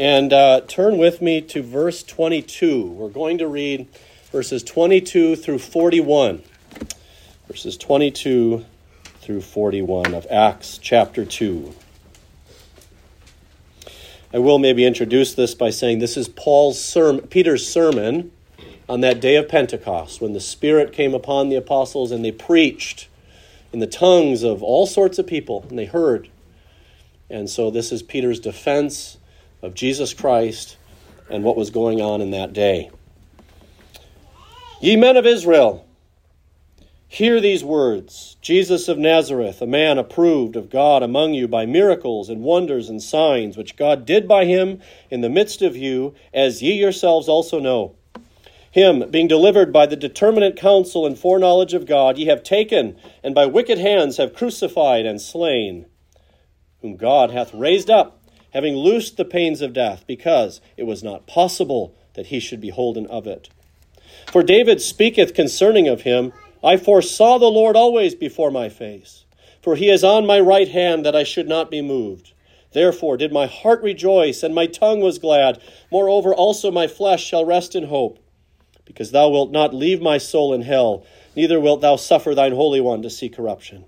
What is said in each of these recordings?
And uh, turn with me to verse 22. We're going to read verses 22 through 41. Verses 22 through 41 of Acts chapter 2. I will maybe introduce this by saying this is Paul's sermon, Peter's sermon on that day of Pentecost when the Spirit came upon the apostles and they preached in the tongues of all sorts of people and they heard. And so this is Peter's defense of Jesus Christ and what was going on in that day. Ye men of Israel, Hear these words Jesus of Nazareth, a man approved of God among you by miracles and wonders and signs, which God did by him in the midst of you, as ye yourselves also know. Him, being delivered by the determinate counsel and foreknowledge of God, ye have taken, and by wicked hands have crucified and slain, whom God hath raised up, having loosed the pains of death, because it was not possible that he should be holden of it. For David speaketh concerning of him, I foresaw the Lord always before my face, for he is on my right hand that I should not be moved. Therefore did my heart rejoice, and my tongue was glad. Moreover, also my flesh shall rest in hope, because thou wilt not leave my soul in hell, neither wilt thou suffer thine Holy One to see corruption.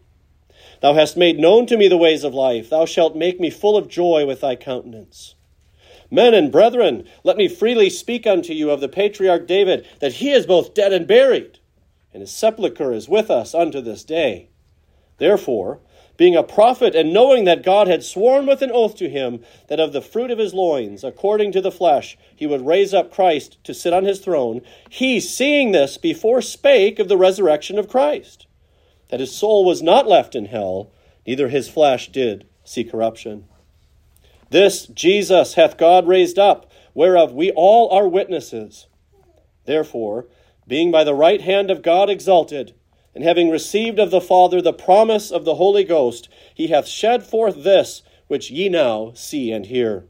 Thou hast made known to me the ways of life. Thou shalt make me full of joy with thy countenance. Men and brethren, let me freely speak unto you of the patriarch David, that he is both dead and buried and his sepulchre is with us unto this day. Therefore, being a prophet, and knowing that God had sworn with an oath to him that of the fruit of his loins, according to the flesh, he would raise up Christ to sit on his throne, he, seeing this, before spake of the resurrection of Christ, that his soul was not left in hell, neither his flesh did see corruption. This Jesus hath God raised up, whereof we all are witnesses. Therefore, being by the right hand of God exalted, and having received of the Father the promise of the Holy Ghost, he hath shed forth this which ye now see and hear.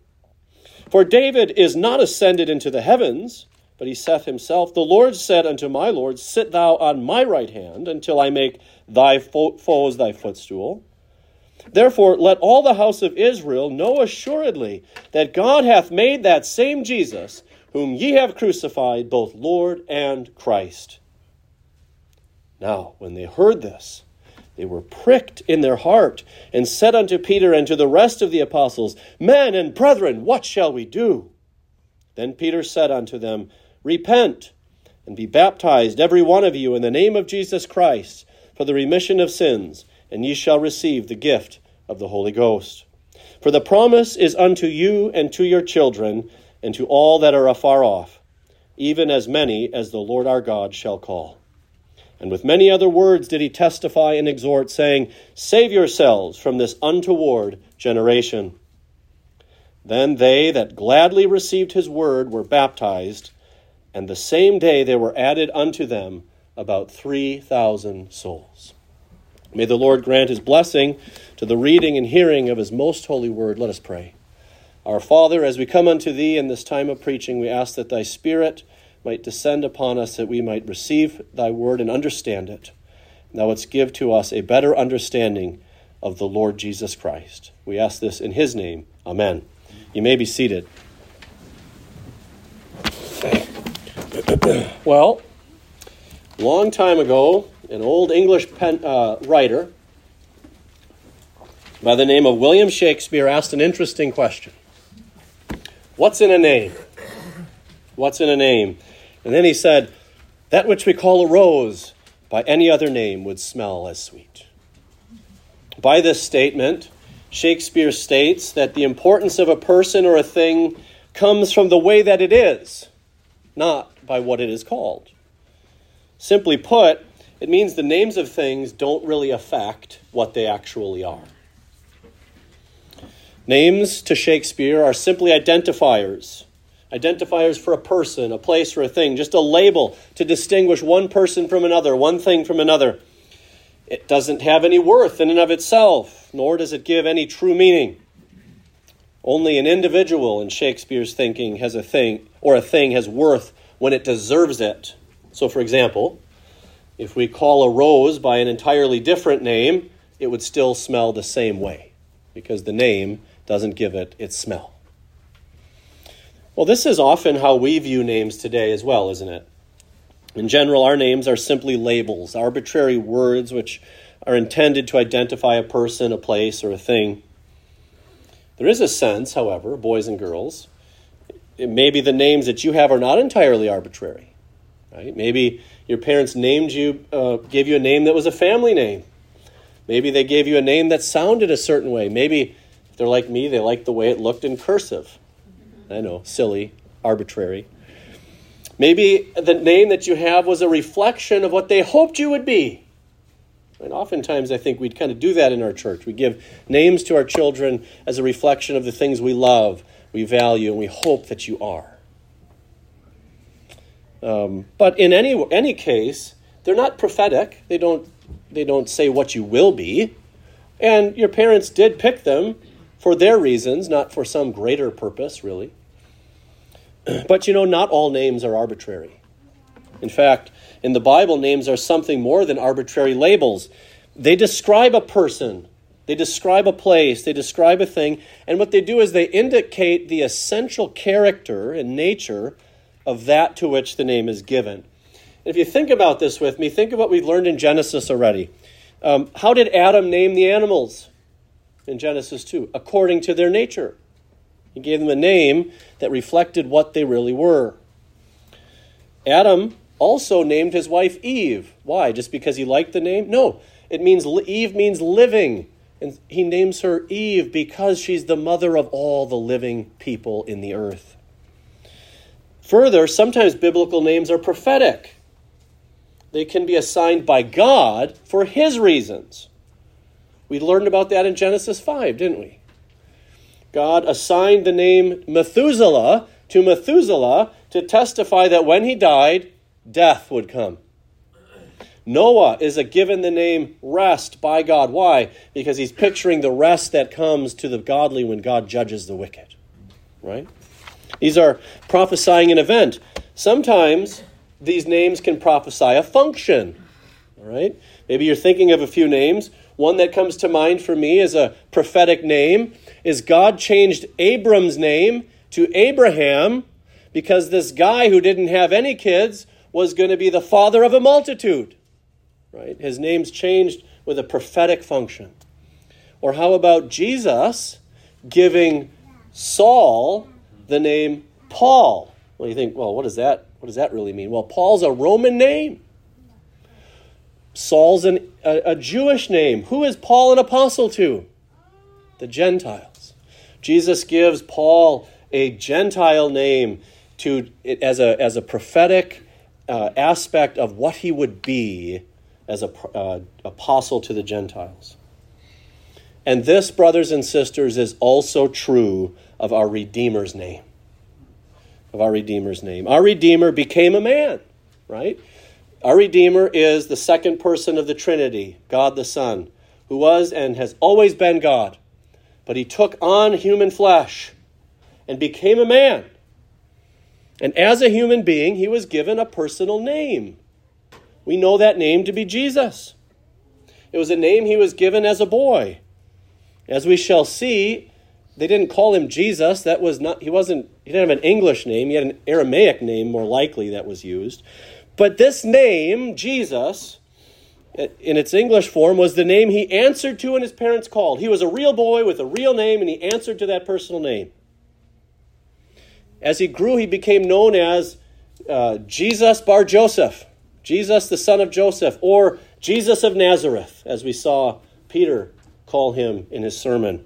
For David is not ascended into the heavens, but he saith himself, The Lord said unto my Lord, Sit thou on my right hand until I make thy foes thy footstool. Therefore, let all the house of Israel know assuredly that God hath made that same Jesus whom ye have crucified, both Lord and Christ. Now, when they heard this, they were pricked in their heart, and said unto Peter and to the rest of the apostles, Men and brethren, what shall we do? Then Peter said unto them, Repent, and be baptized, every one of you, in the name of Jesus Christ, for the remission of sins, and ye shall receive the gift of the Holy Ghost. For the promise is unto you and to your children and to all that are afar off, even as many as the Lord our God shall call. And with many other words did he testify and exhort, saying, Save yourselves from this untoward generation. Then they that gladly received his word were baptized, and the same day there were added unto them about 3,000 souls. May the Lord grant his blessing to the reading and hearing of his most holy word. Let us pray. Our Father, as we come unto Thee in this time of preaching, we ask that Thy Spirit might descend upon us, that we might receive Thy word and understand it. Thou wouldst give to us a better understanding of the Lord Jesus Christ. We ask this in His name. Amen. You may be seated. well, long time ago, an old English pen, uh, writer by the name of William Shakespeare asked an interesting question. What's in a name? What's in a name? And then he said, That which we call a rose by any other name would smell as sweet. By this statement, Shakespeare states that the importance of a person or a thing comes from the way that it is, not by what it is called. Simply put, it means the names of things don't really affect what they actually are. Names to Shakespeare are simply identifiers. Identifiers for a person, a place, or a thing, just a label to distinguish one person from another, one thing from another. It doesn't have any worth in and of itself, nor does it give any true meaning. Only an individual in Shakespeare's thinking has a thing, or a thing has worth when it deserves it. So, for example, if we call a rose by an entirely different name, it would still smell the same way because the name doesn't give it its smell. Well, this is often how we view names today as well, isn't it? In general, our names are simply labels, arbitrary words which are intended to identify a person, a place, or a thing. There is a sense, however, boys and girls, maybe the names that you have are not entirely arbitrary. Right? Maybe your parents named you, uh, gave you a name that was a family name. Maybe they gave you a name that sounded a certain way. Maybe if they're like me, they like the way it looked in cursive. I know, silly, arbitrary. Maybe the name that you have was a reflection of what they hoped you would be. And oftentimes, I think we'd kind of do that in our church. We give names to our children as a reflection of the things we love, we value, and we hope that you are. Um, but in any any case, they're not prophetic. They don't they don't say what you will be. And your parents did pick them for their reasons, not for some greater purpose, really. But you know, not all names are arbitrary. In fact, in the Bible, names are something more than arbitrary labels. They describe a person, they describe a place, they describe a thing, and what they do is they indicate the essential character and nature of that to which the name is given. If you think about this with me, think of what we've learned in Genesis already. Um, how did Adam name the animals in Genesis 2? According to their nature. He gave them a name that reflected what they really were. Adam also named his wife Eve. Why? Just because he liked the name? No. It means Eve means living. And he names her Eve because she's the mother of all the living people in the earth. Further, sometimes biblical names are prophetic they can be assigned by God for His reasons. We learned about that in Genesis 5, didn't we? God assigned the name Methuselah to Methuselah to testify that when he died, death would come. Noah is a given the name rest by God. Why? Because he's picturing the rest that comes to the godly when God judges the wicked. Right? These are prophesying an event. Sometimes these names can prophesy a function. All right? Maybe you're thinking of a few names. One that comes to mind for me as a prophetic name is God changed Abram's name to Abraham because this guy who didn't have any kids was going to be the father of a multitude. Right? His name's changed with a prophetic function. Or how about Jesus giving Saul the name Paul? Well, you think, well, what does that what does that really mean? Well, Paul's a Roman name. Saul's an, a, a Jewish name. Who is Paul an apostle to? The Gentiles. Jesus gives Paul a Gentile name to as a as a prophetic uh, aspect of what he would be as a uh, apostle to the Gentiles. And this, brothers and sisters, is also true of our Redeemer's name of our Redeemer's name. Our Redeemer became a man, right? Our Redeemer is the second person of the Trinity, God the Son, who was and has always been God. But he took on human flesh and became a man. And as a human being, he was given a personal name. We know that name to be Jesus. It was a name he was given as a boy. As we shall see, they didn't call him Jesus. That was not he wasn't he didn't have an English name. He had an Aramaic name more likely that was used. But this name, Jesus, in its English form was the name he answered to and his parents called. He was a real boy with a real name and he answered to that personal name. As he grew, he became known as uh, Jesus Bar Joseph, Jesus the son of Joseph, or Jesus of Nazareth, as we saw Peter call him in his sermon.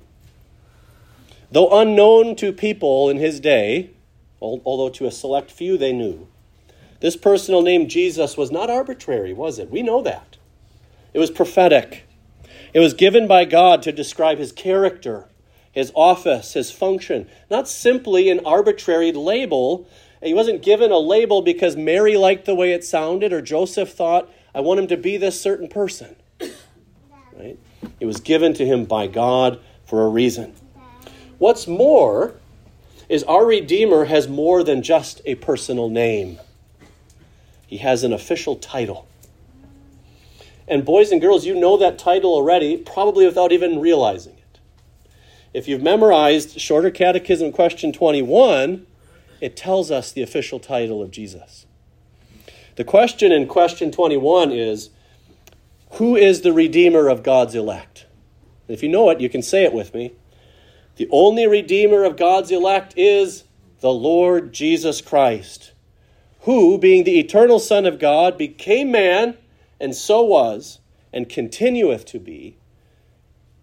Though unknown to people in his day, although to a select few they knew, this personal name Jesus was not arbitrary, was it? We know that. It was prophetic. It was given by God to describe his character, his office, his function, not simply an arbitrary label. He wasn't given a label because Mary liked the way it sounded or Joseph thought, I want him to be this certain person. Right? It was given to him by God for a reason. What's more is our Redeemer has more than just a personal name, he has an official title. And, boys and girls, you know that title already, probably without even realizing it. If you've memorized Shorter Catechism question 21, it tells us the official title of Jesus. The question in question 21 is Who is the Redeemer of God's elect? If you know it, you can say it with me. The only Redeemer of God's elect is the Lord Jesus Christ, who, being the eternal Son of God, became man, and so was, and continueth to be,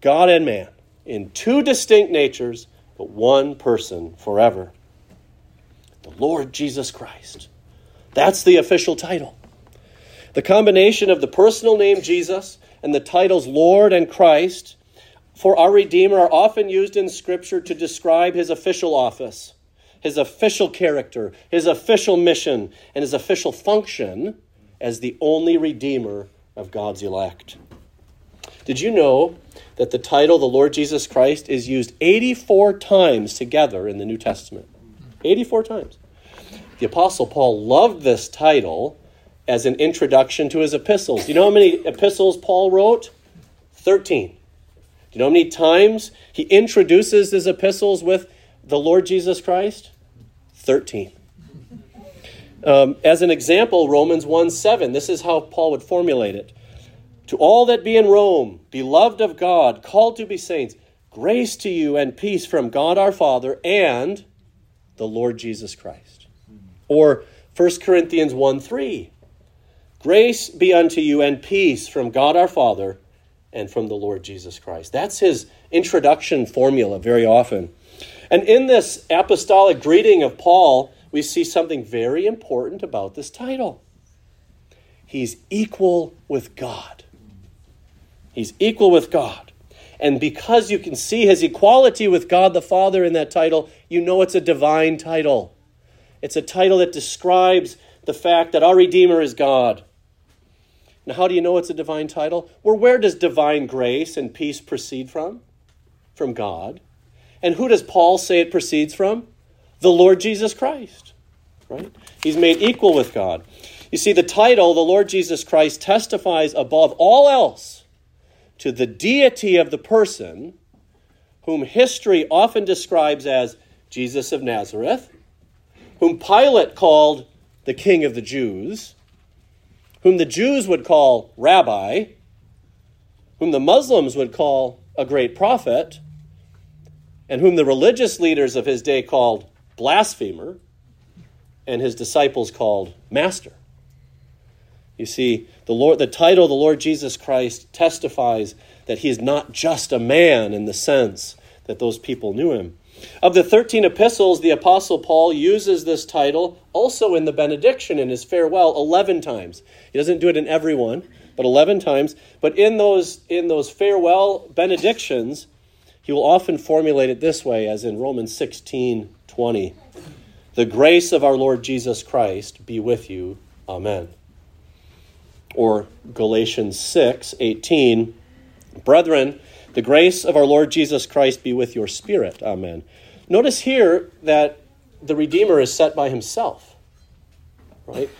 God and man, in two distinct natures, but one person forever. The Lord Jesus Christ. That's the official title. The combination of the personal name Jesus and the titles Lord and Christ for our Redeemer are often used in Scripture to describe his official office, his official character, his official mission, and his official function as the only Redeemer of God's elect. Did you know that the title, the Lord Jesus Christ, is used 84 times together in the New Testament? 84 times. The Apostle Paul loved this title as an introduction to his epistles. Do you know how many epistles Paul wrote? 13. Do you know how many times he introduces his epistles with the Lord Jesus Christ? 13. Um, as an example, Romans 1 7, this is how Paul would formulate it. To all that be in Rome, beloved of God, called to be saints, grace to you and peace from God our Father and the Lord Jesus Christ. Or 1 Corinthians 1 3. Grace be unto you and peace from God our Father and from the Lord Jesus Christ. That's his introduction formula very often. And in this apostolic greeting of Paul, we see something very important about this title. He's equal with God. He's equal with God. And because you can see his equality with God the Father in that title, you know it's a divine title. It's a title that describes the fact that our Redeemer is God. Now, how do you know it's a divine title? Well, where does divine grace and peace proceed from? From God. And who does Paul say it proceeds from? The Lord Jesus Christ. Right? He's made equal with God. You see, the title, the Lord Jesus Christ, testifies above all else to the deity of the person whom history often describes as Jesus of Nazareth, whom Pilate called the King of the Jews, whom the Jews would call Rabbi, whom the Muslims would call a great prophet, and whom the religious leaders of his day called blasphemer, and his disciples called Master. You see, the Lord the title the Lord Jesus Christ testifies that he is not just a man in the sense that those people knew him. Of the 13 epistles, the apostle Paul uses this title also in the benediction in his farewell 11 times. He doesn't do it in every one, but 11 times, but in those in those farewell benedictions, he will often formulate it this way as in Romans 16:20. The grace of our Lord Jesus Christ be with you. Amen or Galatians 6 18. Brethren, the grace of our Lord Jesus Christ be with your spirit. Amen. Notice here that the Redeemer is set by himself. Right?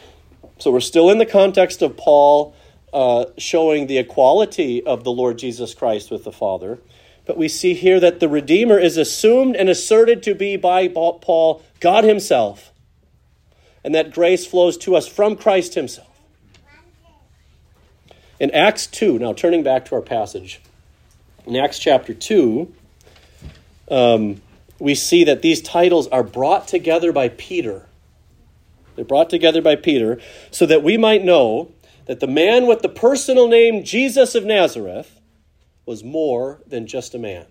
So we're still in the context of Paul uh, showing the equality of the Lord Jesus Christ with the Father. But we see here that the Redeemer is assumed and asserted to be by Paul God Himself. And that grace flows to us from Christ Himself. In Acts 2, now turning back to our passage, in Acts chapter 2, um, we see that these titles are brought together by Peter. They're brought together by Peter so that we might know that the man with the personal name Jesus of Nazareth was more than just a man,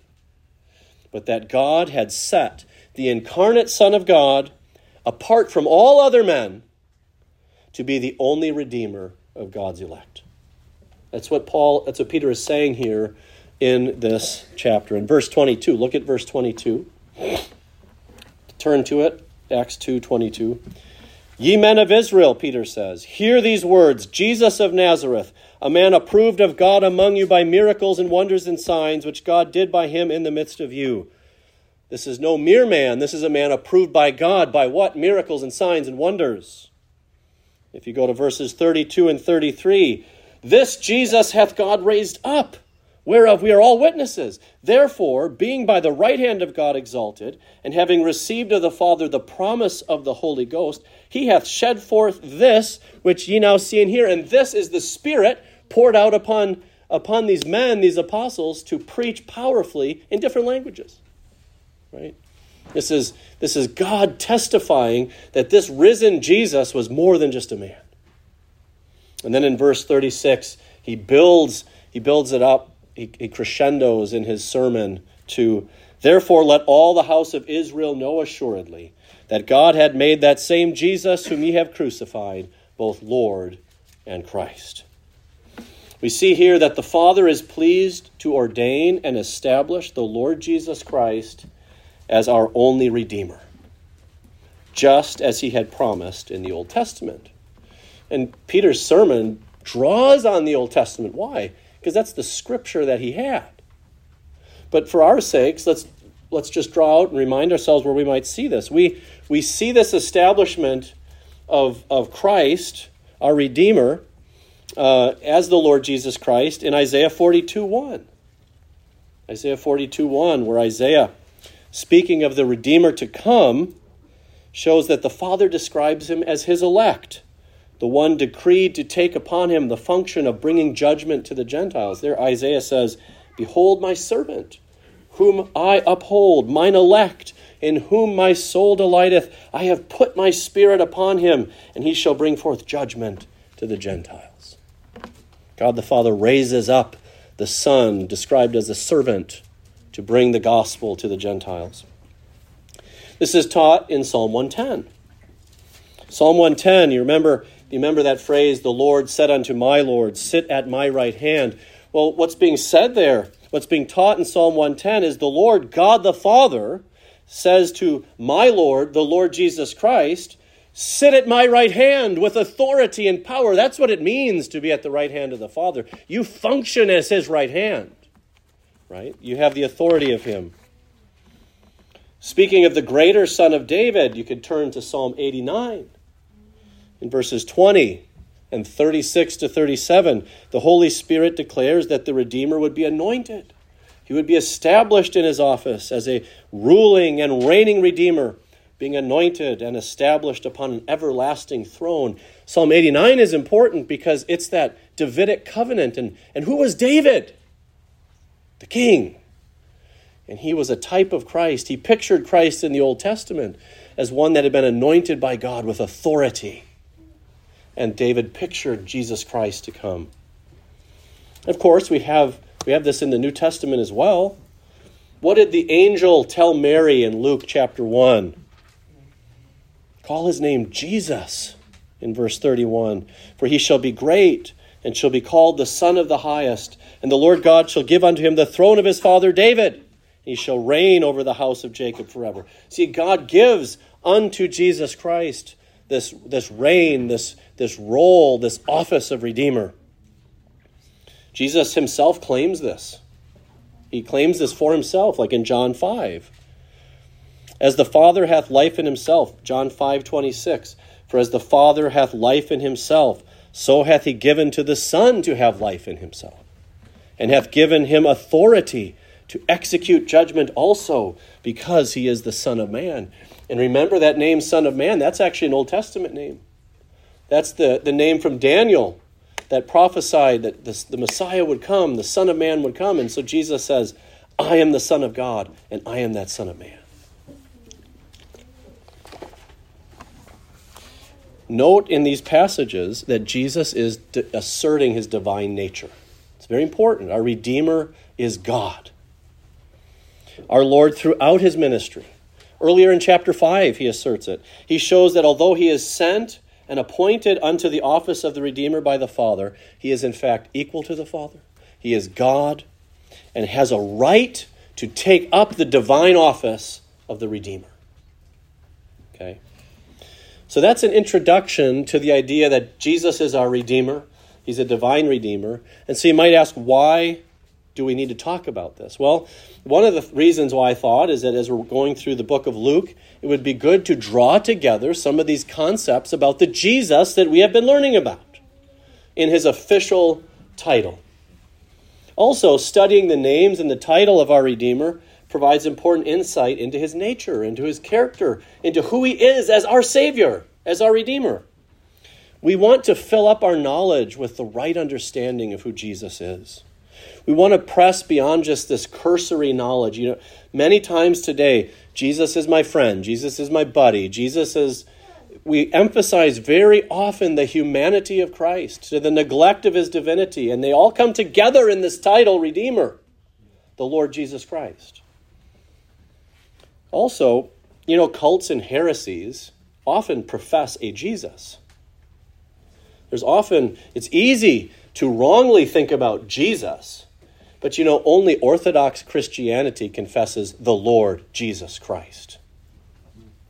but that God had set the incarnate Son of God apart from all other men to be the only Redeemer of God's elect. That's what Paul, that's what Peter is saying here in this chapter. In verse 22, look at verse 22. Turn to it, Acts 2 22. Ye men of Israel, Peter says, hear these words Jesus of Nazareth, a man approved of God among you by miracles and wonders and signs, which God did by him in the midst of you. This is no mere man. This is a man approved by God. By what? Miracles and signs and wonders. If you go to verses 32 and 33, this Jesus hath God raised up, whereof we are all witnesses. Therefore, being by the right hand of God exalted, and having received of the Father the promise of the Holy Ghost, he hath shed forth this which ye now see and hear. And this is the Spirit poured out upon, upon these men, these apostles, to preach powerfully in different languages. Right? This is, this is God testifying that this risen Jesus was more than just a man. And then in verse 36, he builds, he builds it up he, he crescendos in his sermon to, Therefore, let all the house of Israel know assuredly that God had made that same Jesus whom ye have crucified both Lord and Christ. We see here that the Father is pleased to ordain and establish the Lord Jesus Christ as our only Redeemer, just as he had promised in the Old Testament. And Peter's sermon draws on the Old Testament. Why? Because that's the scripture that he had. But for our sakes, let's let's just draw out and remind ourselves where we might see this. We we see this establishment of of Christ, our Redeemer, uh, as the Lord Jesus Christ in Isaiah 42 1. Isaiah 42 1, where Isaiah, speaking of the Redeemer to come, shows that the Father describes him as his elect the one decreed to take upon him the function of bringing judgment to the Gentiles. There, Isaiah says, Behold my servant, whom I uphold, mine elect, in whom my soul delighteth. I have put my spirit upon him, and he shall bring forth judgment to the Gentiles. God the Father raises up the Son, described as a servant, to bring the gospel to the Gentiles. This is taught in Psalm 110. Psalm 110, you remember remember that phrase, the Lord said unto my Lord, Sit at my right hand. Well, what's being said there, what's being taught in Psalm 110 is the Lord, God the Father, says to my Lord, the Lord Jesus Christ, Sit at my right hand with authority and power. That's what it means to be at the right hand of the Father. You function as his right hand, right? You have the authority of him. Speaking of the greater Son of David, you could turn to Psalm 89 in verses 20 and 36 to 37, the Holy Spirit declares that the Redeemer would be anointed. He would be established in his office as a ruling and reigning Redeemer, being anointed and established upon an everlasting throne. Psalm 89 is important because it's that Davidic covenant. And, and who was David? The king. And he was a type of Christ. He pictured Christ in the Old Testament as one that had been anointed by God with authority and David pictured Jesus Christ to come. Of course, we have, we have this in the New Testament as well. What did the angel tell Mary in Luke chapter 1? Call his name Jesus in verse 31. For he shall be great and shall be called the Son of the Highest. And the Lord God shall give unto him the throne of his father David. He shall reign over the house of Jacob forever. See, God gives unto Jesus Christ this, this reign, this, this role, this office of Redeemer. Jesus himself claims this. He claims this for himself, like in John 5. As the Father hath life in himself, John 5 26. For as the Father hath life in himself, so hath he given to the Son to have life in himself, and hath given him authority to execute judgment also, because he is the Son of Man. And remember that name, Son of Man, that's actually an Old Testament name. That's the, the name from Daniel that prophesied that the, the Messiah would come, the Son of Man would come. And so Jesus says, I am the Son of God, and I am that Son of Man. Note in these passages that Jesus is asserting his divine nature. It's very important. Our Redeemer is God. Our Lord, throughout his ministry, earlier in chapter 5, he asserts it. He shows that although he is sent and appointed unto the office of the Redeemer by the Father, he is in fact equal to the Father. He is God and has a right to take up the divine office of the Redeemer. Okay? So that's an introduction to the idea that Jesus is our Redeemer. He's a divine Redeemer. And so you might ask, why do we need to talk about this? Well, one of the reasons why I thought is that as we're going through the book of Luke, it would be good to draw together some of these concepts about the Jesus that we have been learning about in his official title. Also, studying the names and the title of our Redeemer provides important insight into his nature, into his character, into who he is as our Savior, as our Redeemer. We want to fill up our knowledge with the right understanding of who Jesus is. We want to press beyond just this cursory knowledge. You know, many times today, Jesus is my friend, Jesus is my buddy, Jesus is we emphasize very often the humanity of Christ to the neglect of his divinity, and they all come together in this title, Redeemer, the Lord Jesus Christ. Also, you know, cults and heresies often profess a Jesus. There's often, it's easy to wrongly think about Jesus, but you know, only Orthodox Christianity confesses the Lord Jesus Christ.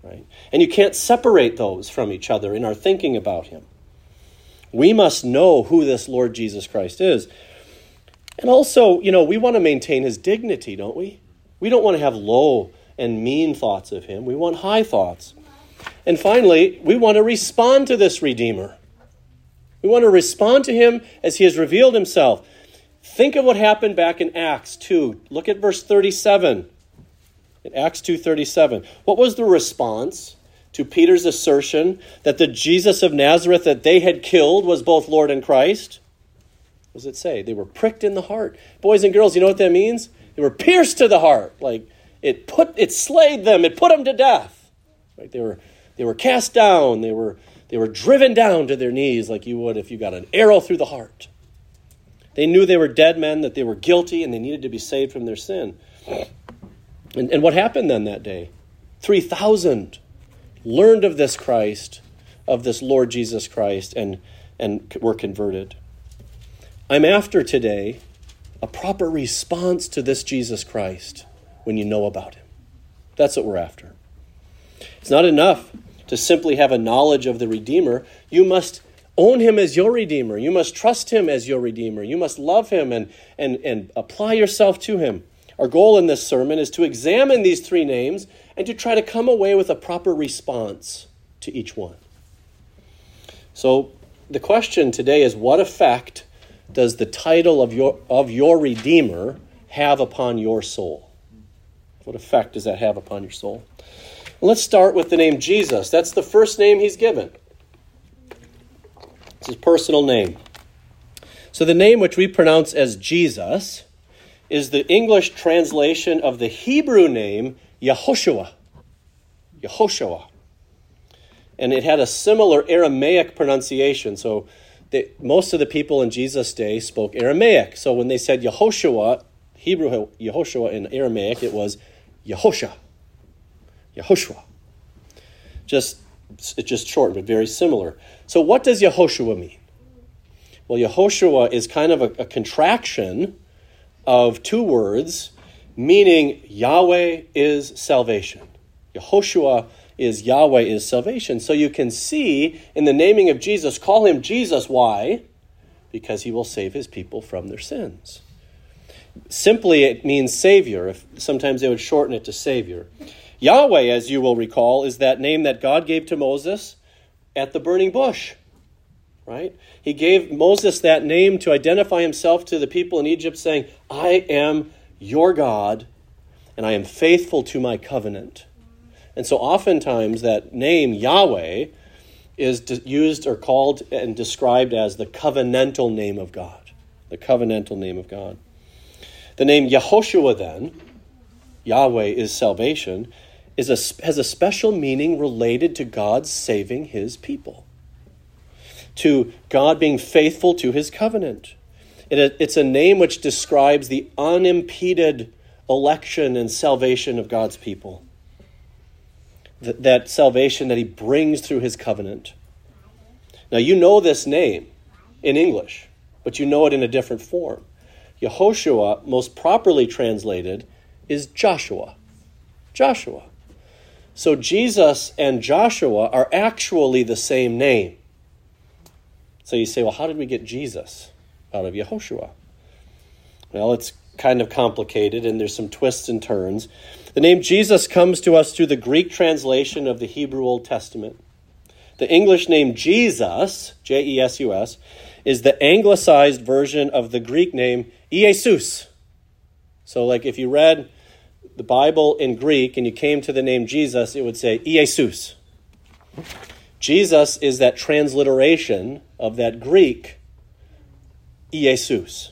Right? And you can't separate those from each other in our thinking about him. We must know who this Lord Jesus Christ is. And also, you know, we want to maintain his dignity, don't we? We don't want to have low and mean thoughts of him. We want high thoughts. And finally, we want to respond to this Redeemer. We want to respond to him as he has revealed himself. Think of what happened back in Acts 2. Look at verse 37. In Acts 2:37. What was the response to Peter's assertion that the Jesus of Nazareth that they had killed was both Lord and Christ? What does it say? They were pricked in the heart. Boys and girls, you know what that means? They were pierced to the heart. Like it put it slayed them, it put them to death. Right? They were they were cast down, they were they were driven down to their knees like you would if you got an arrow through the heart. They knew they were dead men, that they were guilty, and they needed to be saved from their sin. And, and what happened then that day? 3,000 learned of this Christ, of this Lord Jesus Christ, and, and were converted. I'm after today a proper response to this Jesus Christ when you know about him. That's what we're after. It's not enough to simply have a knowledge of the Redeemer. You must own him as your Redeemer. You must trust him as your Redeemer. You must love him and, and, and apply yourself to him. Our goal in this sermon is to examine these three names and to try to come away with a proper response to each one. So, the question today is what effect does the title of your, of your Redeemer have upon your soul? What effect does that have upon your soul? let's start with the name Jesus. That's the first name he's given. It's his personal name. So, the name which we pronounce as Jesus is the English translation of the Hebrew name Yehoshua. Yehoshua. And it had a similar Aramaic pronunciation. So they, most of the people in Jesus' day spoke Aramaic. So when they said Yehoshua, Hebrew Yehoshua in Aramaic, it was Yehosha. Yehoshua. Just it's just short, but very similar. So what does Yehoshua mean? Well, Yehoshua is kind of a, a contraction of two words meaning Yahweh is salvation. Yehoshua is Yahweh is salvation. So you can see in the naming of Jesus, call him Jesus. Why? Because he will save his people from their sins. Simply, it means Savior. If, sometimes they would shorten it to Savior. Yahweh, as you will recall, is that name that God gave to Moses at the burning bush right? He gave Moses that name to identify himself to the people in Egypt, saying, I am your God, and I am faithful to my covenant. And so oftentimes that name, Yahweh, is used or called and described as the covenantal name of God. The covenantal name of God. The name Yehoshua, then, Yahweh is salvation, is a, has a special meaning related to God saving his people to God being faithful to his covenant. It, it's a name which describes the unimpeded election and salvation of God's people. That, that salvation that he brings through his covenant. Now, you know this name in English, but you know it in a different form. Yehoshua, most properly translated, is Joshua. Joshua. So Jesus and Joshua are actually the same name. So you say, well, how did we get Jesus out of Yehoshua? Well, it's kind of complicated and there's some twists and turns. The name Jesus comes to us through the Greek translation of the Hebrew Old Testament. The English name Jesus, J E S U S, is the anglicized version of the Greek name Iesus. So, like if you read the Bible in Greek and you came to the name Jesus, it would say Jesus. Jesus is that transliteration of that Greek Jesus.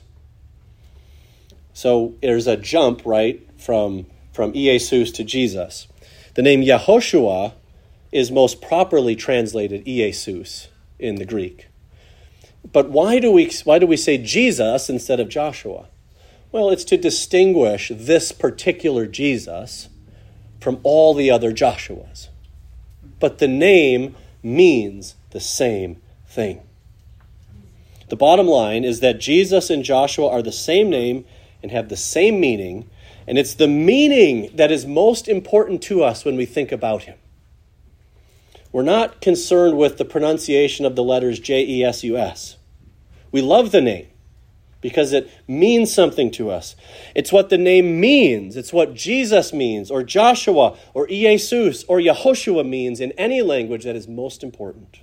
So there's a jump, right, from, from Jesus to Jesus. The name Yehoshua is most properly translated Jesus in the Greek. But why do we, why do we say Jesus instead of Joshua? Well, it's to distinguish this particular Jesus from all the other Joshuas. But the name means the same thing. The bottom line is that Jesus and Joshua are the same name and have the same meaning, and it's the meaning that is most important to us when we think about him. We're not concerned with the pronunciation of the letters J E S U S. We love the name because it means something to us. It's what the name means. It's what Jesus means, or Joshua, or Jesus, or Yehoshua means in any language that is most important.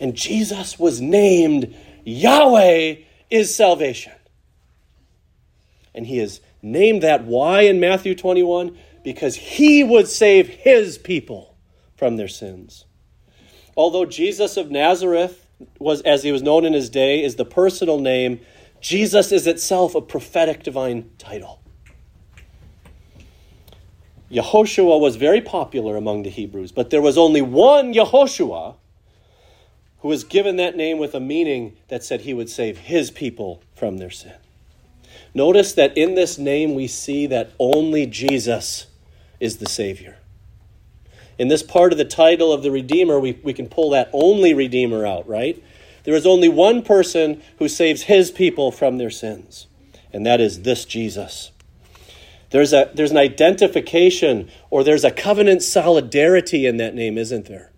And Jesus was named Yahweh is salvation. And he is named that. Why in Matthew 21? Because he would save his people from their sins. Although Jesus of Nazareth was, as he was known in his day, is the personal name, Jesus is itself a prophetic divine title. Yehoshua was very popular among the Hebrews, but there was only one Yehoshua who was given that name with a meaning that said he would save his people from their sin. Notice that in this name we see that only Jesus is the Savior. In this part of the title of the Redeemer, we, we can pull that only Redeemer out, right? There is only one person who saves his people from their sins, and that is this Jesus. There's, a, there's an identification or there's a covenant solidarity in that name, isn't there?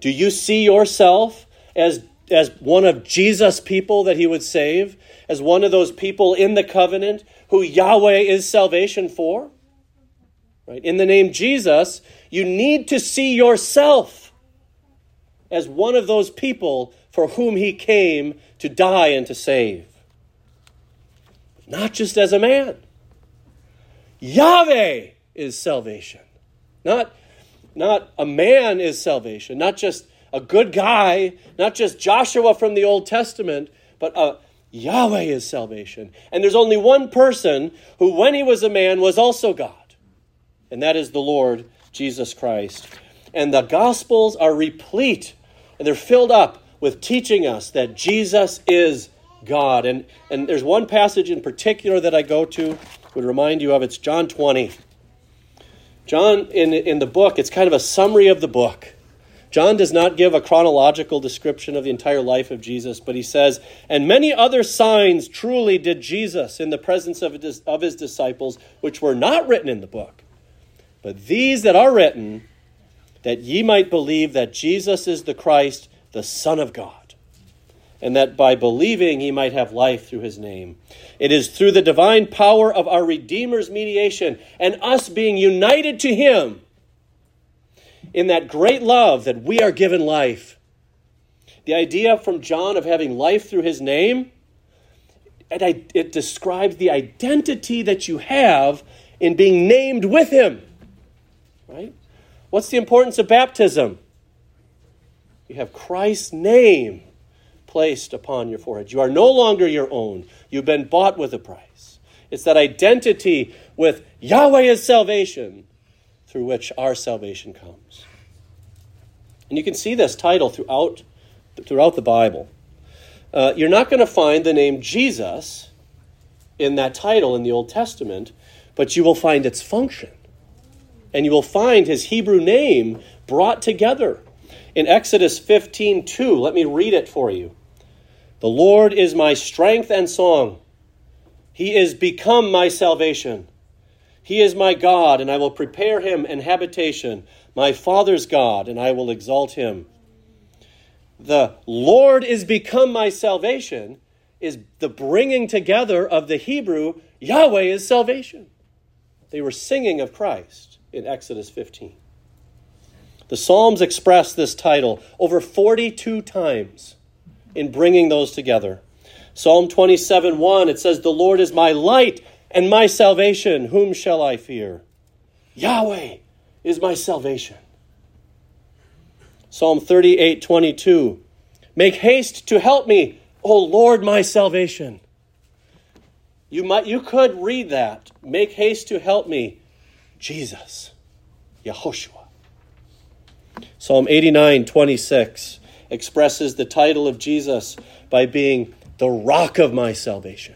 Do you see yourself as, as one of Jesus' people that he would save? As one of those people in the covenant who Yahweh is salvation for? Right? In the name Jesus, you need to see yourself as one of those people for whom he came to die and to save. Not just as a man. Yahweh is salvation. Not, not a man is salvation. Not just a good guy. Not just Joshua from the Old Testament, but a Yahweh is salvation. And there's only one person who, when he was a man, was also God and that is the Lord Jesus Christ. And the Gospels are replete, and they're filled up with teaching us that Jesus is God. And, and there's one passage in particular that I go to, would remind you of. It's John 20. John, in, in the book, it's kind of a summary of the book. John does not give a chronological description of the entire life of Jesus, but he says, And many other signs truly did Jesus in the presence of his, of his disciples, which were not written in the book. But these that are written, that ye might believe that Jesus is the Christ, the Son of God, and that by believing ye might have life through his name. It is through the divine power of our Redeemer's mediation and us being united to him in that great love that we are given life. The idea from John of having life through his name, it, it describes the identity that you have in being named with him. Right? What's the importance of baptism? You have Christ's name placed upon your forehead. You are no longer your own. You've been bought with a price. It's that identity with Yahweh as salvation through which our salvation comes. And you can see this title throughout, throughout the Bible. Uh, you're not going to find the name Jesus in that title in the Old Testament, but you will find its function and you will find his Hebrew name brought together. In Exodus 15 2, let me read it for you. The Lord is my strength and song. He is become my salvation. He is my God, and I will prepare him an habitation, my father's God, and I will exalt him. The Lord is become my salvation is the bringing together of the Hebrew Yahweh is salvation. They were singing of Christ in Exodus 15. The Psalms express this title over 42 times in bringing those together. Psalm 27 1, it says, The Lord is my light and my salvation. Whom shall I fear? Yahweh is my salvation. Psalm 38 22, Make haste to help me, O Lord, my salvation. You, might, you could read that. Make haste to help me, Jesus, Yehoshua. Psalm 89 26 expresses the title of Jesus by being the rock of my salvation.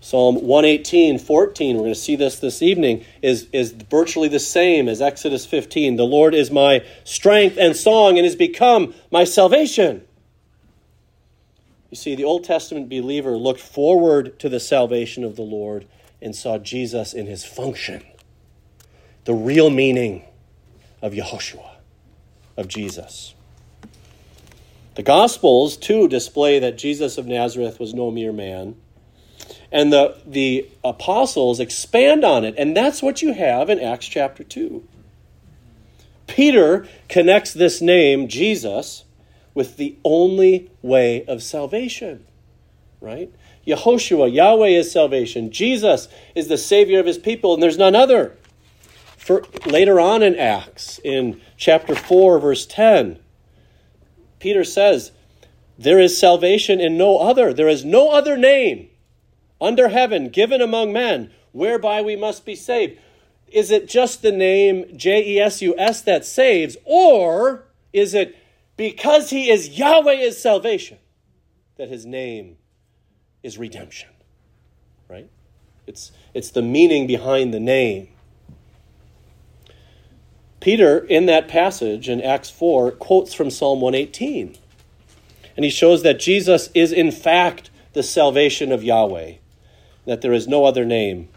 Psalm 118, 14, we're going to see this this evening, is, is virtually the same as Exodus 15. The Lord is my strength and song and has become my salvation. You see, the Old Testament believer looked forward to the salvation of the Lord and saw Jesus in his function, the real meaning of Yehoshua, of Jesus. The Gospels, too, display that Jesus of Nazareth was no mere man. And the, the apostles expand on it. And that's what you have in Acts chapter 2. Peter connects this name, Jesus, with the only way of salvation, right? Yehoshua, Yahweh is salvation. Jesus is the Savior of his people, and there's none other. For later on in Acts, in chapter 4, verse 10, Peter says, There is salvation in no other. There is no other name under heaven given among men whereby we must be saved. Is it just the name J E S U S that saves, or is it because he is Yahweh is salvation that his name is redemption? Right? It's, it's the meaning behind the name. Peter, in that passage in Acts 4, quotes from Psalm 118. And he shows that Jesus is, in fact, the salvation of Yahweh, that there is no other name.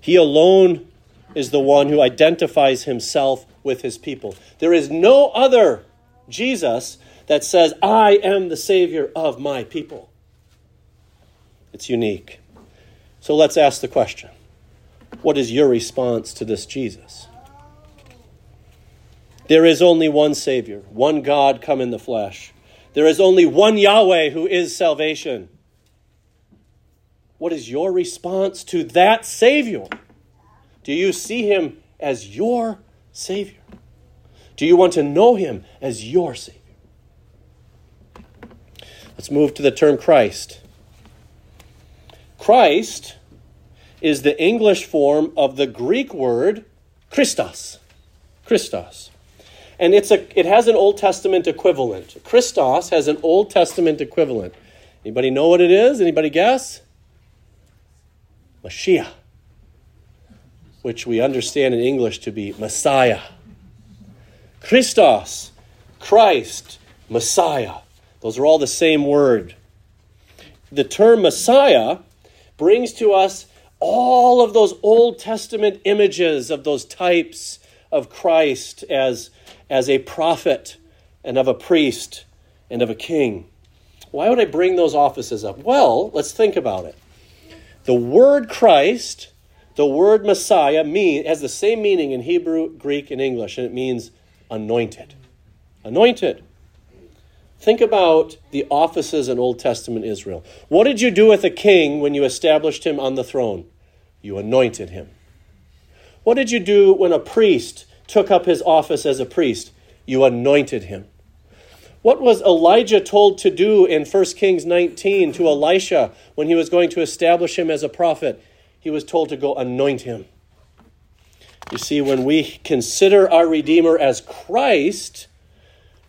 He alone is the one who identifies himself with his people. There is no other Jesus that says, I am the Savior of my people. It's unique. So let's ask the question What is your response to this Jesus? There is only one Savior, one God come in the flesh. There is only one Yahweh who is salvation. What is your response to that Savior? Do you see him as your Savior? Do you want to know him as your Savior? Let's move to the term Christ. Christ is the English form of the Greek word Christos. Christos and it's a, it has an Old Testament equivalent. Christos has an Old Testament equivalent. Anybody know what it is? Anybody guess? Mashiach, which we understand in English to be Messiah. Christos, Christ, Messiah. Those are all the same word. The term Messiah brings to us all of those Old Testament images of those types of Christ as as a prophet and of a priest and of a king. Why would I bring those offices up? Well, let's think about it. The word Christ, the word Messiah, mean, has the same meaning in Hebrew, Greek, and English, and it means anointed. Anointed. Think about the offices in Old Testament Israel. What did you do with a king when you established him on the throne? You anointed him. What did you do when a priest took up his office as a priest, you anointed him. What was Elijah told to do in 1 Kings 19 to Elisha when he was going to establish him as a prophet? He was told to go anoint him. You see, when we consider our Redeemer as Christ,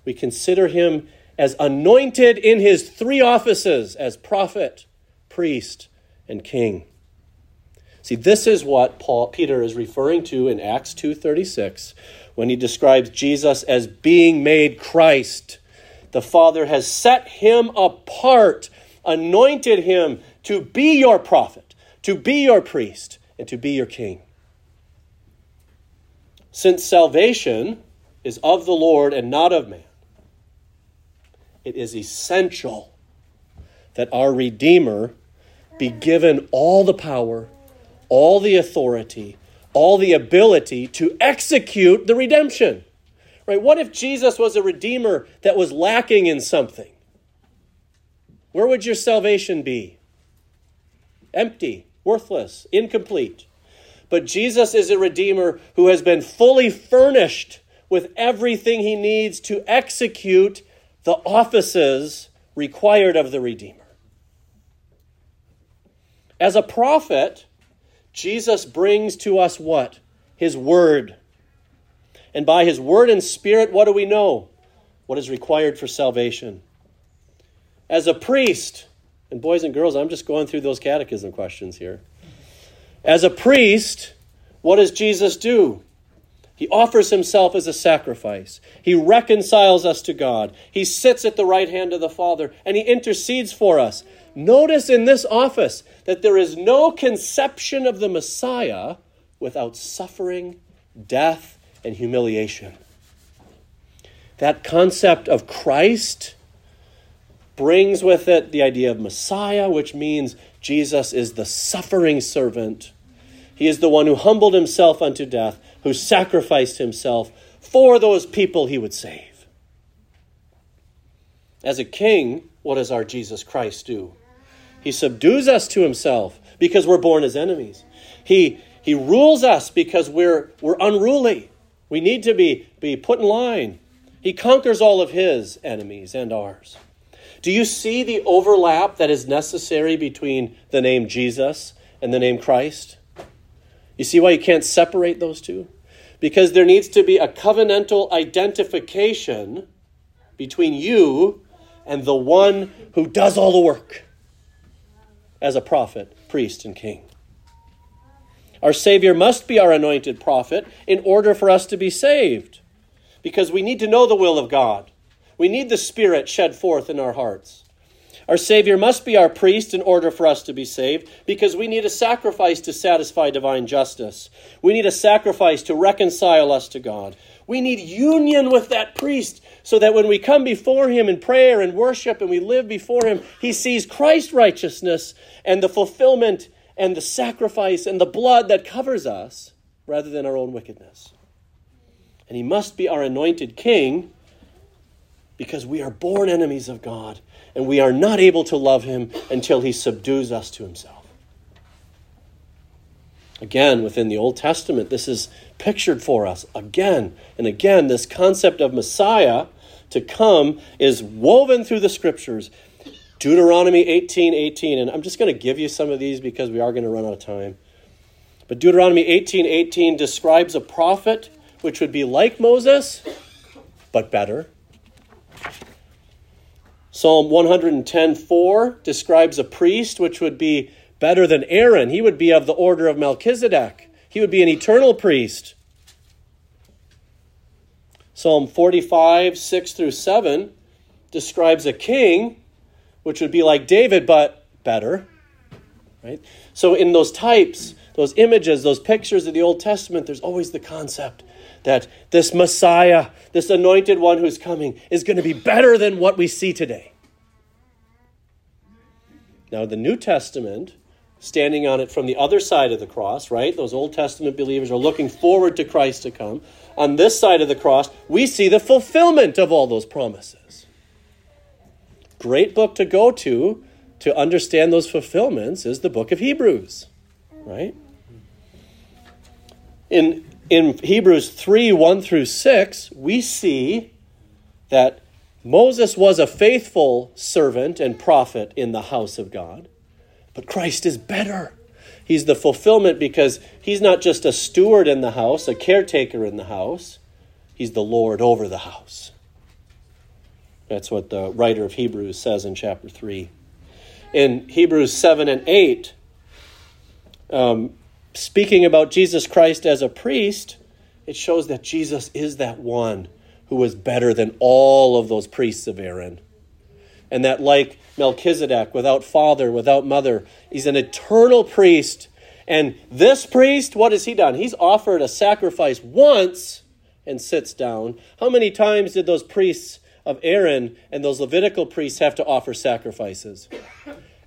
we consider him as anointed in his three offices as prophet, priest, and king. See, this is what Paul Peter is referring to in Acts 2:36 when he describes Jesus as being made Christ. The Father has set him apart, anointed him to be your prophet, to be your priest, and to be your king. Since salvation is of the Lord and not of man, it is essential that our Redeemer be given all the power all the authority, all the ability to execute the redemption. Right? What if Jesus was a redeemer that was lacking in something? where would your salvation be? Empty, worthless, incomplete. But Jesus is a Redeemer who has been fully furnished with everything he needs to execute the offices required of the Redeemer. As a prophet, Jesus brings to us what? His Word. And by His Word and Spirit, what do we know? What is required for salvation. As a priest, and boys and girls, I'm just going through those catechism questions here. As a priest, what does Jesus do? He offers himself as a sacrifice. He reconciles us to God. He sits at the right hand of the Father and he intercedes for us. Notice in this office that there is no conception of the Messiah without suffering, death, and humiliation. That concept of Christ brings with it the idea of Messiah, which means Jesus is the suffering servant. He is the one who humbled himself unto death who sacrificed himself for those people he would save. As a king, what does our Jesus Christ do? He subdues us to himself because we're born as enemies. He, he rules us because we're, we're unruly. We need to be, be put in line. He conquers all of his enemies and ours. Do you see the overlap that is necessary between the name Jesus and the name Christ? You see why you can't separate those two? because there needs to be a covenantal identification between you and the one who does all the work as a prophet, priest, and king. Our Savior must be our anointed prophet in order for us to be saved, because we need to know the will of God. We need the Spirit shed forth in our hearts. Our Savior must be our priest in order for us to be saved because we need a sacrifice to satisfy divine justice. We need a sacrifice to reconcile us to God. We need union with that priest so that when we come before him in prayer and worship and we live before him, he sees Christ's righteousness and the fulfillment and the sacrifice and the blood that covers us rather than our own wickedness. And he must be our anointed king because we are born enemies of God and we are not able to love him until he subdues us to himself. Again, within the Old Testament, this is pictured for us again and again. This concept of Messiah to come is woven through the scriptures. Deuteronomy 18 18, and I'm just going to give you some of these because we are going to run out of time. But Deuteronomy 18 18 describes a prophet which would be like Moses, but better. Psalm 110:4 describes a priest which would be better than Aaron. He would be of the order of Melchizedek. He would be an eternal priest. Psalm 45, 6 through 7 describes a king which would be like David, but better. Right? So, in those types, those images, those pictures of the Old Testament, there's always the concept that this Messiah, this anointed one who's coming, is going to be better than what we see today. Now, the New Testament, standing on it from the other side of the cross, right? Those Old Testament believers are looking forward to Christ to come. On this side of the cross, we see the fulfillment of all those promises. Great book to go to to understand those fulfillments is the book of Hebrews, right? In in Hebrews 3 1 through 6, we see that Moses was a faithful servant and prophet in the house of God, but Christ is better. He's the fulfillment because he's not just a steward in the house, a caretaker in the house, he's the Lord over the house. That's what the writer of Hebrews says in chapter 3. In Hebrews 7 and 8, um, speaking about Jesus Christ as a priest, it shows that Jesus is that one who was better than all of those priests of Aaron. And that, like Melchizedek, without father, without mother, he's an eternal priest. And this priest, what has he done? He's offered a sacrifice once and sits down. How many times did those priests of Aaron and those Levitical priests have to offer sacrifices?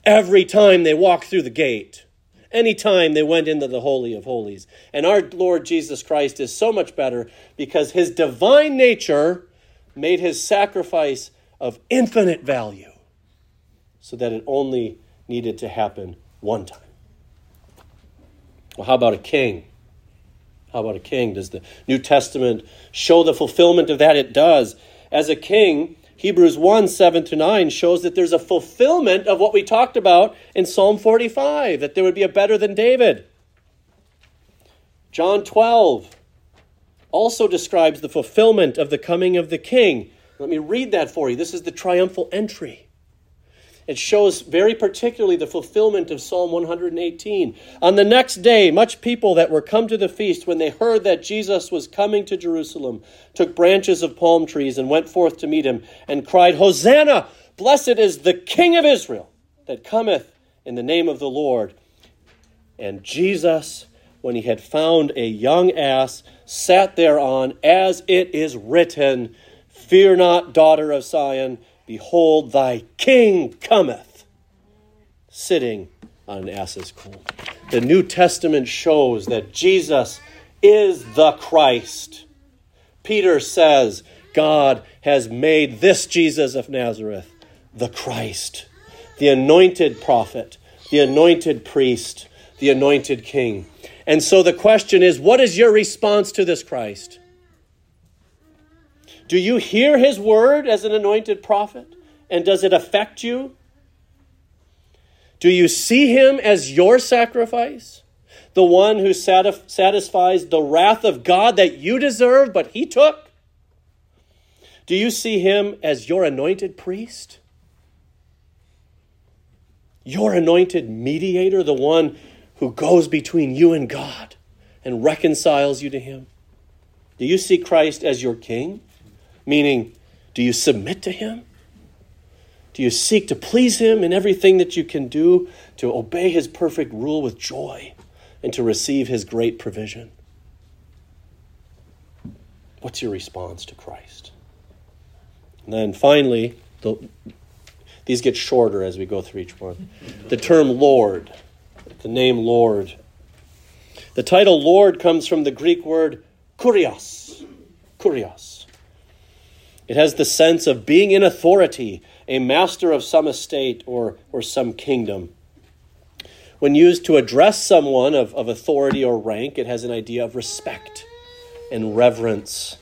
Every time they walk through the gate anytime they went into the Holy of Holies. And our Lord Jesus Christ is so much better because his divine nature made his sacrifice of infinite value. so that it only needed to happen one time. Well, how about a king? How about a king? Does the New Testament show the fulfillment of that? It does. As a king, Hebrews 1 7 to 9 shows that there's a fulfillment of what we talked about in Psalm 45, that there would be a better than David. John 12 also describes the fulfillment of the coming of the king. Let me read that for you. This is the triumphal entry. It shows very particularly the fulfillment of Psalm 118. On the next day, much people that were come to the feast, when they heard that Jesus was coming to Jerusalem, took branches of palm trees and went forth to meet him, and cried, Hosanna! Blessed is the King of Israel that cometh in the name of the Lord. And Jesus, when he had found a young ass, sat thereon, as it is written, Fear not, daughter of Zion Behold, thy king cometh, sitting on an ass's colt. The New Testament shows that Jesus is the Christ. Peter says, God has made this Jesus of Nazareth the Christ, the anointed prophet, the anointed priest, the anointed king. And so the question is what is your response to this Christ? Do you hear his word as an anointed prophet? And does it affect you? Do you see him as your sacrifice? The one who satisfies the wrath of God that you deserve, but he took? Do you see him as your anointed priest? Your anointed mediator, the one who goes between you and God and reconciles you to him? Do you see Christ as your king? Meaning, do you submit to Him? Do you seek to please Him in everything that you can do, to obey His perfect rule with joy, and to receive His great provision? What's your response to Christ? And then finally, the, these get shorter as we go through each one. The term Lord, the name Lord. The title Lord comes from the Greek word kurios. Kurios. It has the sense of being in authority, a master of some estate or, or some kingdom. When used to address someone of, of authority or rank, it has an idea of respect and reverence.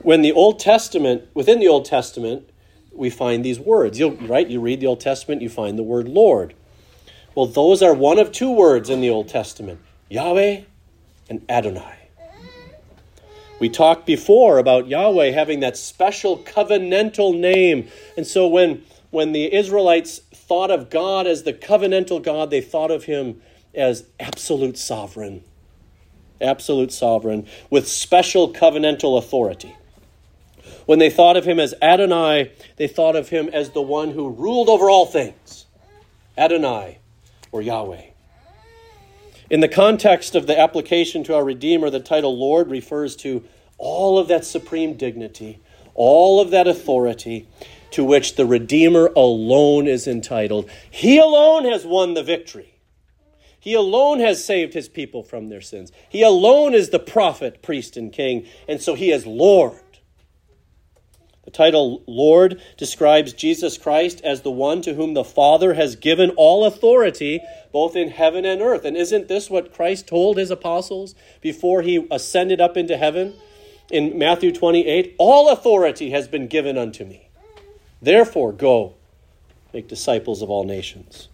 When the Old Testament, within the Old Testament, we find these words. You'll, right? You read the Old Testament, you find the word Lord. Well, those are one of two words in the Old Testament Yahweh and Adonai. We talked before about Yahweh having that special covenantal name. And so when, when the Israelites thought of God as the covenantal God, they thought of him as absolute sovereign. Absolute sovereign with special covenantal authority. When they thought of him as Adonai, they thought of him as the one who ruled over all things. Adonai or Yahweh. In the context of the application to our Redeemer, the title Lord refers to all of that supreme dignity, all of that authority to which the Redeemer alone is entitled. He alone has won the victory. He alone has saved his people from their sins. He alone is the prophet, priest, and king, and so he is Lord. The title Lord describes Jesus Christ as the one to whom the Father has given all authority, both in heaven and earth. And isn't this what Christ told his apostles before he ascended up into heaven? In Matthew 28, all authority has been given unto me. Therefore, go, make disciples of all nations.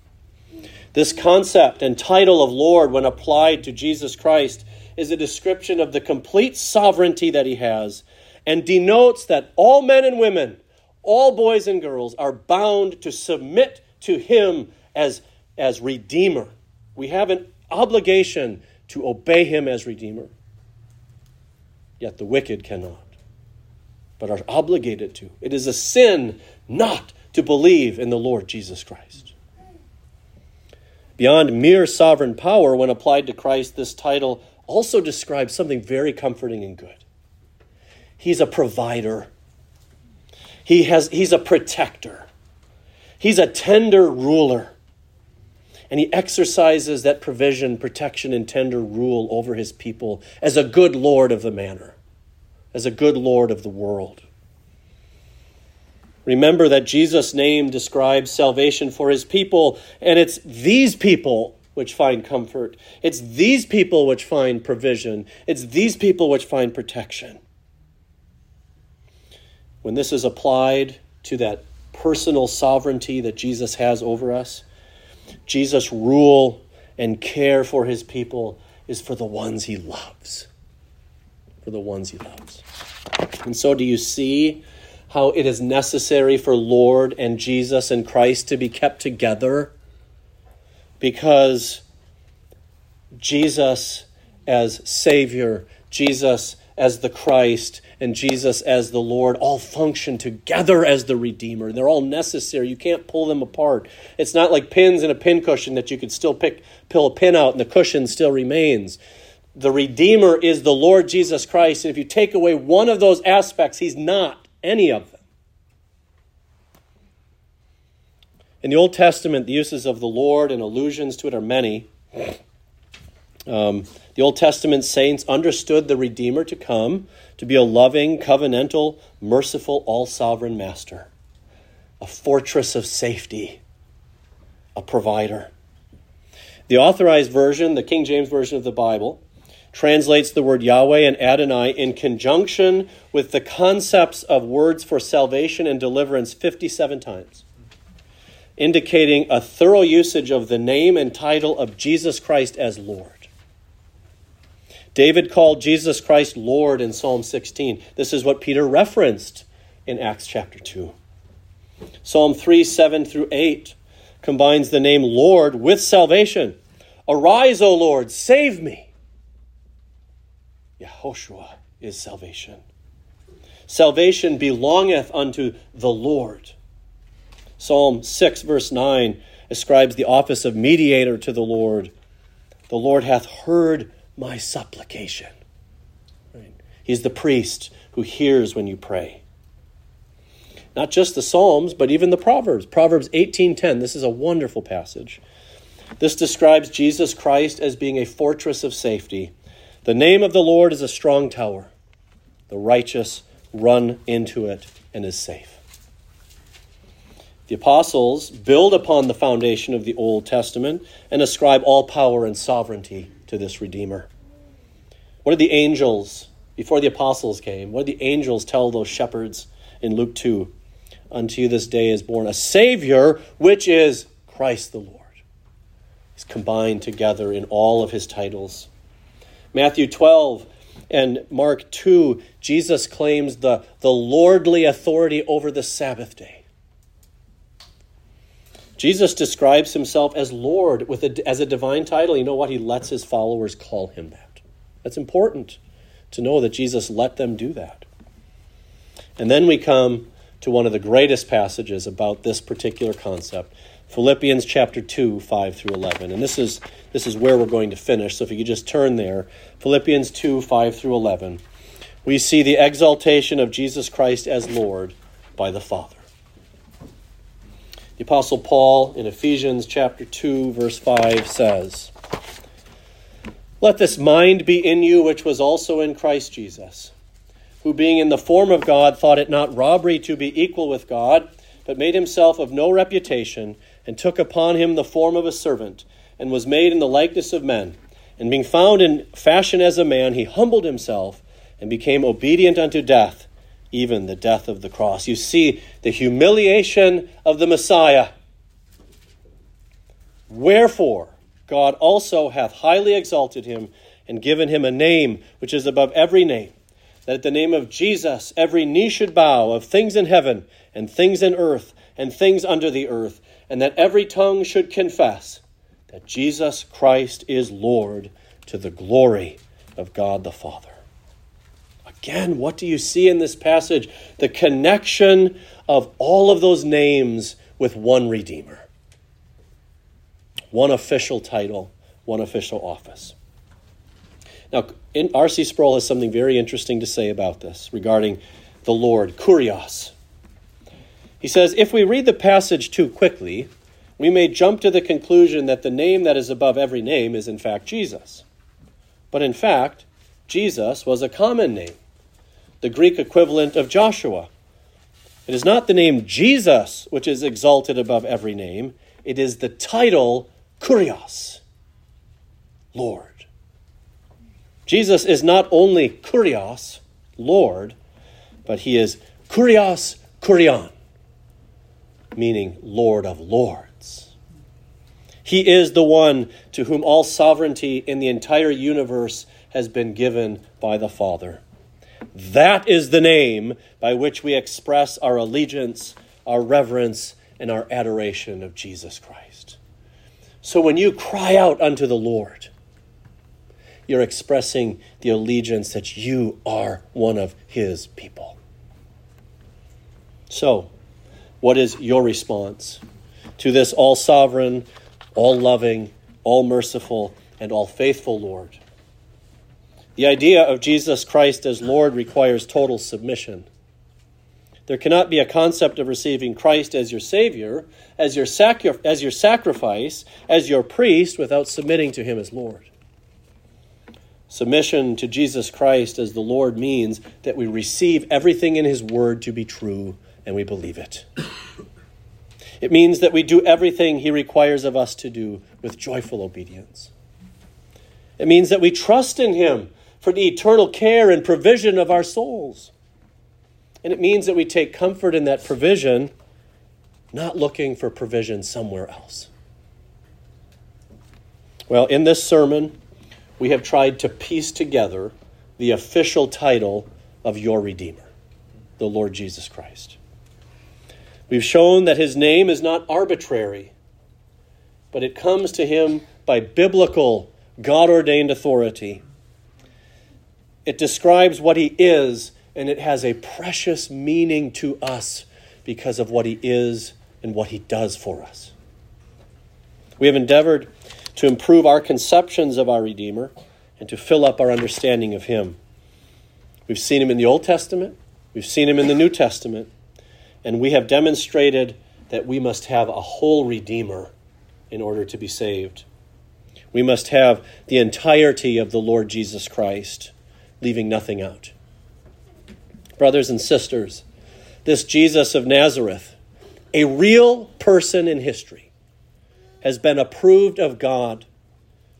This concept and title of Lord, when applied to Jesus Christ, is a description of the complete sovereignty that he has and denotes that all men and women, all boys and girls, are bound to submit to him as, as Redeemer. We have an obligation to obey him as Redeemer. Yet the wicked cannot, but are obligated to. It is a sin not to believe in the Lord Jesus Christ. Beyond mere sovereign power, when applied to Christ, this title also describes something very comforting and good. He's a provider. He has, he's a protector. He's a tender ruler. And he exercises that provision, protection, and tender rule over his people as a good Lord of the manor, as a good Lord of the world. Remember that Jesus' name describes salvation for his people, and it's these people which find comfort. It's these people which find provision. It's these people which find protection. When this is applied to that personal sovereignty that Jesus has over us, Jesus' rule and care for his people is for the ones he loves. For the ones he loves. And so, do you see how it is necessary for Lord and Jesus and Christ to be kept together? Because Jesus as Savior, Jesus as the Christ, and Jesus as the Lord all function together as the Redeemer. They're all necessary. You can't pull them apart. It's not like pins in a pin cushion that you could still pick, pull a pin out and the cushion still remains. The Redeemer is the Lord Jesus Christ. And if you take away one of those aspects, He's not any of them. In the Old Testament, the uses of the Lord and allusions to it are many. Um, the Old Testament saints understood the Redeemer to come to be a loving, covenantal, merciful, all sovereign master, a fortress of safety, a provider. The authorized version, the King James Version of the Bible, translates the word Yahweh and Adonai in conjunction with the concepts of words for salvation and deliverance 57 times, indicating a thorough usage of the name and title of Jesus Christ as Lord. David called Jesus Christ Lord in Psalm 16. This is what Peter referenced in Acts chapter 2. Psalm 3 7 through 8 combines the name Lord with salvation. Arise, O Lord, save me. Yehoshua is salvation. Salvation belongeth unto the Lord. Psalm 6, verse 9 ascribes the office of mediator to the Lord. The Lord hath heard my supplication. Right? He's the priest who hears when you pray. Not just the Psalms, but even the Proverbs. Proverbs 18:10. This is a wonderful passage. This describes Jesus Christ as being a fortress of safety. The name of the Lord is a strong tower. The righteous run into it and is safe. The apostles build upon the foundation of the Old Testament and ascribe all power and sovereignty to this Redeemer. What did the angels, before the apostles came, what did the angels tell those shepherds in Luke 2? Unto you this day is born a Savior, which is Christ the Lord. He's combined together in all of his titles. Matthew 12 and Mark 2, Jesus claims the, the lordly authority over the Sabbath day. Jesus describes himself as Lord with a, as a divine title. You know what? He lets his followers call him that. That's important to know that Jesus let them do that. And then we come to one of the greatest passages about this particular concept Philippians chapter 2, 5 through 11. And this is, this is where we're going to finish. So if you could just turn there Philippians 2, 5 through 11. We see the exaltation of Jesus Christ as Lord by the Father. The Apostle Paul in Ephesians chapter 2, verse 5 says, Let this mind be in you, which was also in Christ Jesus, who being in the form of God thought it not robbery to be equal with God, but made himself of no reputation, and took upon him the form of a servant, and was made in the likeness of men. And being found in fashion as a man, he humbled himself, and became obedient unto death even the death of the cross. You see the humiliation of the Messiah. Wherefore, God also hath highly exalted him and given him a name which is above every name, that at the name of Jesus every knee should bow of things in heaven and things in earth and things under the earth, and that every tongue should confess that Jesus Christ is Lord to the glory of God the Father. Again, what do you see in this passage? The connection of all of those names with one Redeemer, one official title, one official office. Now, R.C. Sproul has something very interesting to say about this regarding the Lord, Kurios. He says, if we read the passage too quickly, we may jump to the conclusion that the name that is above every name is in fact Jesus. But in fact, Jesus was a common name the Greek equivalent of Joshua. It is not the name Jesus which is exalted above every name, it is the title Kurios, Lord. Jesus is not only Kurios, Lord, but he is Kurios Kurion, meaning Lord of Lords. He is the one to whom all sovereignty in the entire universe has been given by the Father. That is the name by which we express our allegiance, our reverence, and our adoration of Jesus Christ. So when you cry out unto the Lord, you're expressing the allegiance that you are one of His people. So, what is your response to this all sovereign, all loving, all merciful, and all faithful Lord? The idea of Jesus Christ as Lord requires total submission. There cannot be a concept of receiving Christ as your Savior, as your, sacri- as your sacrifice, as your priest, without submitting to Him as Lord. Submission to Jesus Christ as the Lord means that we receive everything in His Word to be true and we believe it. It means that we do everything He requires of us to do with joyful obedience. It means that we trust in Him for the eternal care and provision of our souls. And it means that we take comfort in that provision, not looking for provision somewhere else. Well, in this sermon, we have tried to piece together the official title of your Redeemer, the Lord Jesus Christ. We've shown that his name is not arbitrary, but it comes to him by biblical, God ordained authority it describes what he is, and it has a precious meaning to us because of what he is and what he does for us. We have endeavored to improve our conceptions of our Redeemer and to fill up our understanding of him. We've seen him in the Old Testament, we've seen him in the New Testament, and we have demonstrated that we must have a whole Redeemer in order to be saved. We must have the entirety of the Lord Jesus Christ leaving nothing out. Brothers and sisters, this Jesus of Nazareth, a real person in history, has been approved of God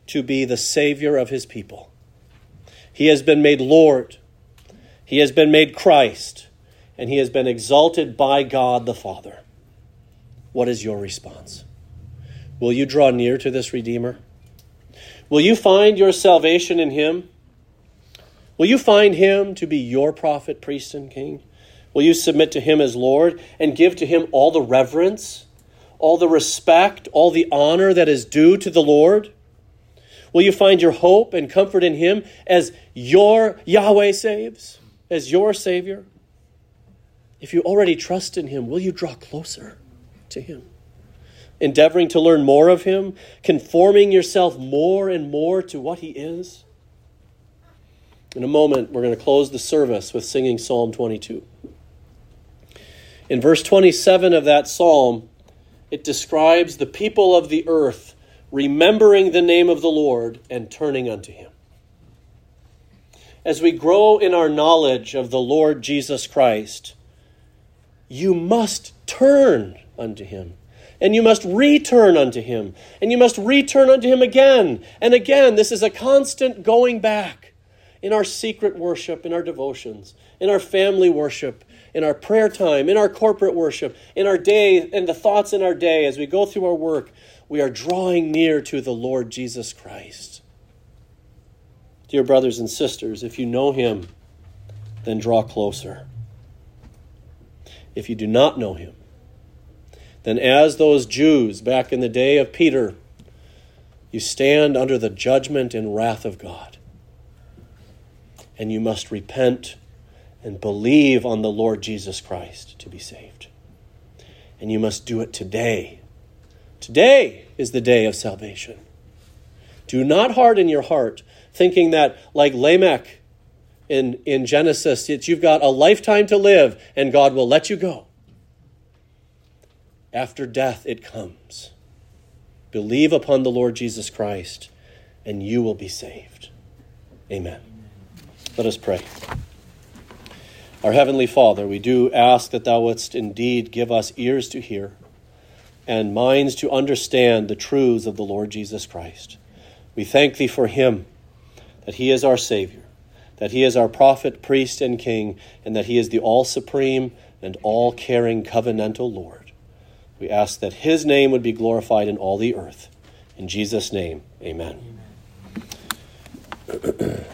to be the Savior of his people. He has been made Lord, he has been made Christ, and he has been exalted by God the Father. What is your response? Will you draw near to this Redeemer? Will you find your salvation in him? Will you find him to be your prophet, priest, and king? Will you submit to him as Lord and give to him all the reverence, all the respect, all the honor that is due to the Lord? Will you find your hope and comfort in him as your Yahweh saves, as your Savior? If you already trust in him, will you draw closer to him? Endeavoring to learn more of him, conforming yourself more and more to what he is? In a moment, we're going to close the service with singing Psalm 22. In verse 27 of that psalm, it describes the people of the earth remembering the name of the Lord and turning unto him. As we grow in our knowledge of the Lord Jesus Christ, you must turn unto him. And you must return unto him. And you must return unto him again and again. This is a constant going back in our secret worship, in our devotions, in our family worship, in our prayer time, in our corporate worship, in our day, and the thoughts in our day as we go through our work, we are drawing near to the Lord Jesus Christ. Dear brothers and sisters, if you know him, then draw closer. If you do not know him, then as those Jews back in the day of Peter, you stand under the judgment and wrath of God and you must repent and believe on the Lord Jesus Christ to be saved. And you must do it today. Today is the day of salvation. Do not harden your heart, thinking that, like Lamech in, in Genesis, that you've got a lifetime to live and God will let you go. After death, it comes. Believe upon the Lord Jesus Christ, and you will be saved. Amen. Let us pray. Our Heavenly Father, we do ask that Thou wouldst indeed give us ears to hear and minds to understand the truths of the Lord Jesus Christ. We thank Thee for Him, that He is our Savior, that He is our prophet, priest, and king, and that He is the all supreme and all caring covenantal Lord. We ask that His name would be glorified in all the earth. In Jesus' name, amen. amen.